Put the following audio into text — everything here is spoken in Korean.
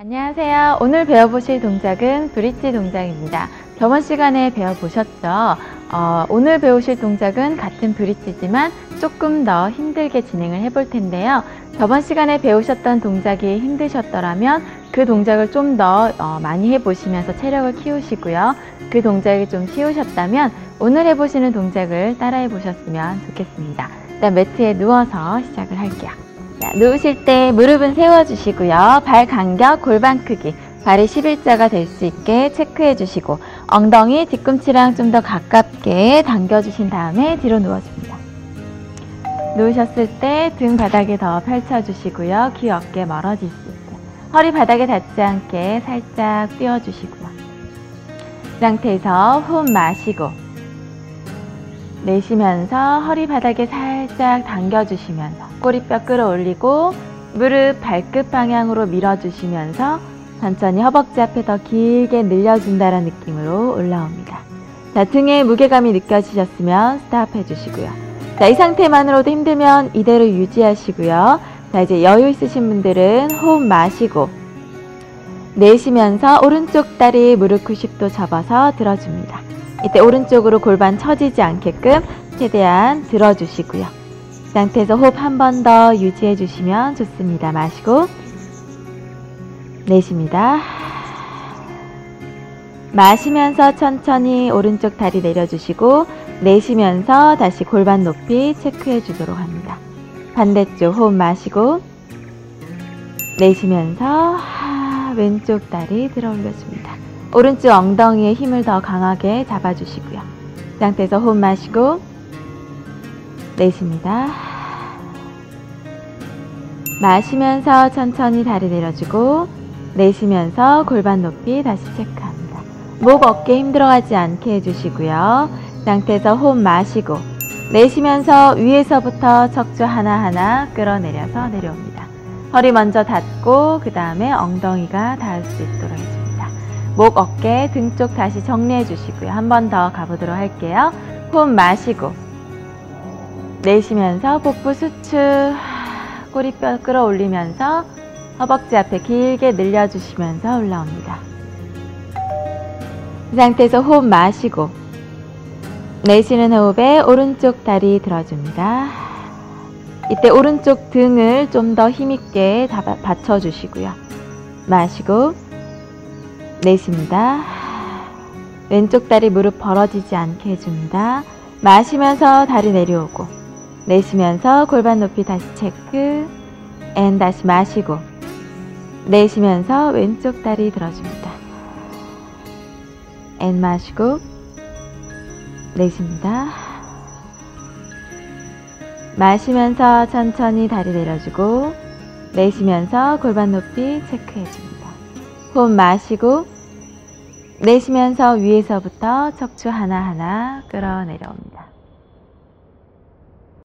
안녕하세요. 오늘 배워보실 동작은 브릿지 동작입니다. 저번 시간에 배워보셨죠? 어, 오늘 배우실 동작은 같은 브릿지지만 조금 더 힘들게 진행을 해볼 텐데요. 저번 시간에 배우셨던 동작이 힘드셨더라면 그 동작을 좀더 어, 많이 해보시면서 체력을 키우시고요. 그 동작이 좀 쉬우셨다면 오늘 해보시는 동작을 따라해 보셨으면 좋겠습니다. 일단 매트에 누워서 시작을 할게요. 자, 누우실 때 무릎은 세워주시고요. 발 간격, 골반 크기, 발이 11자가 될 수 있게 체크해 주시고 엉덩이 뒤꿈치랑 좀 더 가깝게 당겨주신 다음에 뒤로 누워줍니다. 누우셨을 때 등 바닥에 더 펼쳐주시고요. 귀 어깨 멀어질 수 있어요. 허리 바닥에 닿지 않게 살짝 띄워주시고요. 이 상태에서 호흡 마시고 내쉬면서 허리 바닥에 살짝 당겨주시면서 꼬리뼈 끌어올리고 무릎 발끝 방향으로 밀어주시면서 천천히 허벅지 앞에 더 길게 늘려준다는 느낌으로 올라옵니다. 자, 등에 무게감이 느껴지셨으면 스탑 해주시고요. 자, 이 상태만으로도 힘들면 이대로 유지하시고요. 자, 이제 여유 있으신 분들은 호흡 마시고 내쉬면서 오른쪽 다리 무릎 90도 접어서 들어줍니다. 이때 오른쪽으로 골반 처지지 않게끔 최대한 들어주시고요. 이 상태에서 호흡 한 번 더 유지해 주시면 좋습니다. 마시고 내쉽니다. 마시면서 천천히 오른쪽 다리 내려주시고 내쉬면서 다시 골반 높이 체크해 주도록 합니다. 반대쪽 호흡 마시고 내쉬면서 왼쪽 다리 들어 올려줍니다. 오른쪽 엉덩이에 힘을 더 강하게 잡아주시고요. 이 상태에서 호흡 마시고 내쉽니다. 마시면서 천천히 다리 내려주고 내쉬면서 골반 높이 다시 체크합니다. 목 어깨 힘들어가지 않게 해주시고요. 이 상태에서 호흡 마시고 내쉬면서 위에서부터 척추 하나하나 끌어내려서 내려옵니다. 허리 먼저 닫고 그 다음에 엉덩이가 닿을 수 있도록 해줍니다. 목, 어깨, 등 쪽 다시 정리해 주시고요. 한 번 더 가보도록 할게요. 호흡 마시고 내쉬면서 복부 수축 꼬리뼈 끌어올리면서 허벅지 앞에 길게 늘려주시면서 올라옵니다. 이 상태에서 호흡 마시고 내쉬는 호흡에 오른쪽 다리 들어줍니다. 이때 오른쪽 등을 좀 더 힘있게 받쳐주시고요. 마시고 내쉽니다. 왼쪽 다리 무릎 벌어지지 않게 해줍니다. 마시면서 다리 내려오고 내쉬면서 골반 높이 다시 체크 and 다시 마시고 내쉬면서 왼쪽 다리 들어줍니다. and 마시고 내쉽니다. 마시면서 천천히 다리 내려주고 내쉬면서 골반 높이 체크해줍니다. 호흡 마시고 내쉬면서 위에서부터 척추 하나하나 끌어내려옵니다.